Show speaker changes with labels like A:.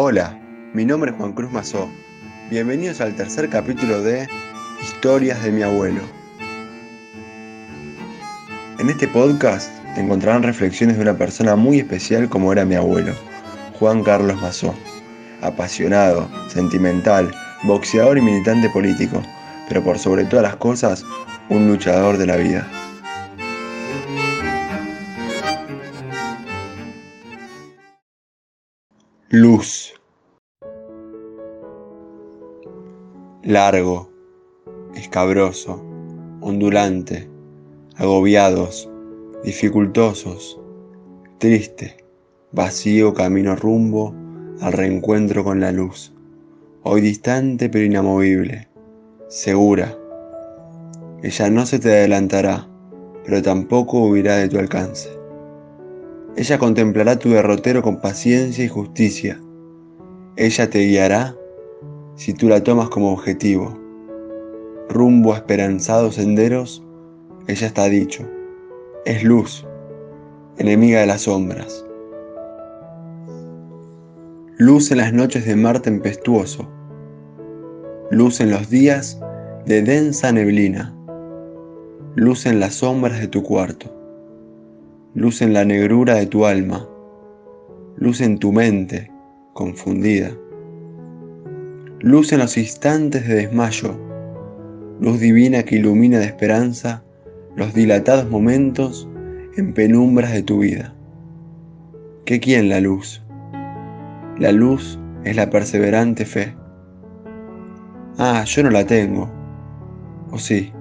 A: Hola, mi nombre es Juan Cruz Mazó. Bienvenidos al tercer capítulo de Historias de mi abuelo. En este podcast encontrarán reflexiones de una persona muy especial como era mi abuelo, Juan Carlos Mazó. Apasionado, sentimental, boxeador y militante político, pero por sobre todas las cosas, un luchador de la vida. Luz. Largo, escabroso, ondulante, agobiados, dificultosos, triste, vacío camino rumbo al reencuentro con la luz, hoy distante pero inamovible, segura. Ella no se te adelantará, pero tampoco huirá de tu alcance. Ella contemplará tu derrotero con paciencia y justicia. Ella te guiará si tú la tomas como objetivo. Rumbo a esperanzados senderos, ella está dicho. Es luz, enemiga de las sombras. Luz en las noches de mar tempestuoso. Luz en los días de densa neblina. Luz en las sombras de tu cuarto luz en la negrura de tu alma, luz en tu mente confundida, luz en los instantes de desmayo, luz divina que ilumina de esperanza los dilatados momentos en penumbras de tu vida. ¿Qué quién la luz? La luz es la perseverante fe. Ah, yo no la tengo. ¿O sí?